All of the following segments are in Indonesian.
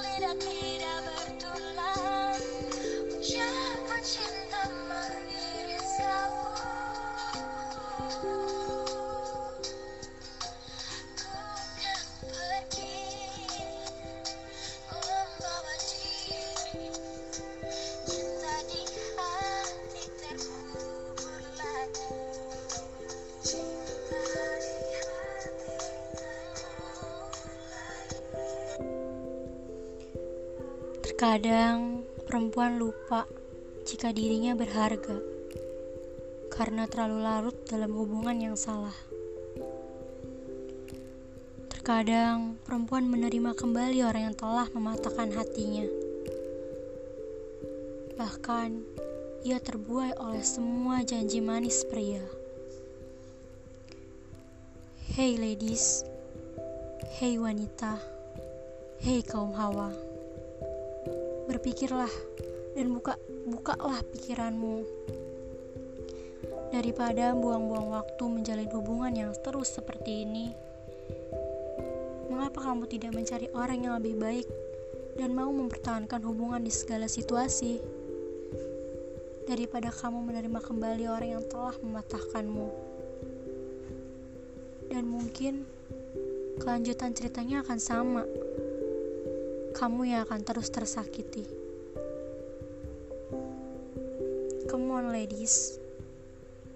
lidah tidak bertulang Ucapan cinta mengiris laut Terkadang perempuan lupa jika dirinya berharga karena terlalu larut dalam hubungan yang salah. Terkadang perempuan menerima kembali orang yang telah mematahkan hatinya. Bahkan ia terbuai oleh semua janji manis pria. Hey ladies, hey wanita, hey kaum hawa berpikirlah dan buka bukalah pikiranmu. Daripada buang-buang waktu menjalin hubungan yang terus seperti ini mengapa kamu tidak mencari orang yang lebih baik dan mau mempertahankan hubungan di segala situasi? Daripada kamu menerima kembali orang yang telah mematahkanmu. Dan mungkin kelanjutan ceritanya akan sama kamu yang akan terus tersakiti. Come on ladies,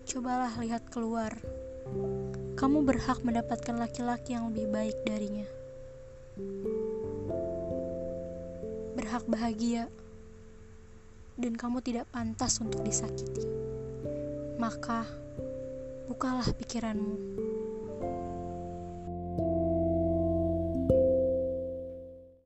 cobalah lihat keluar. Kamu berhak mendapatkan laki-laki yang lebih baik darinya. Berhak bahagia, dan kamu tidak pantas untuk disakiti. Maka, bukalah pikiranmu.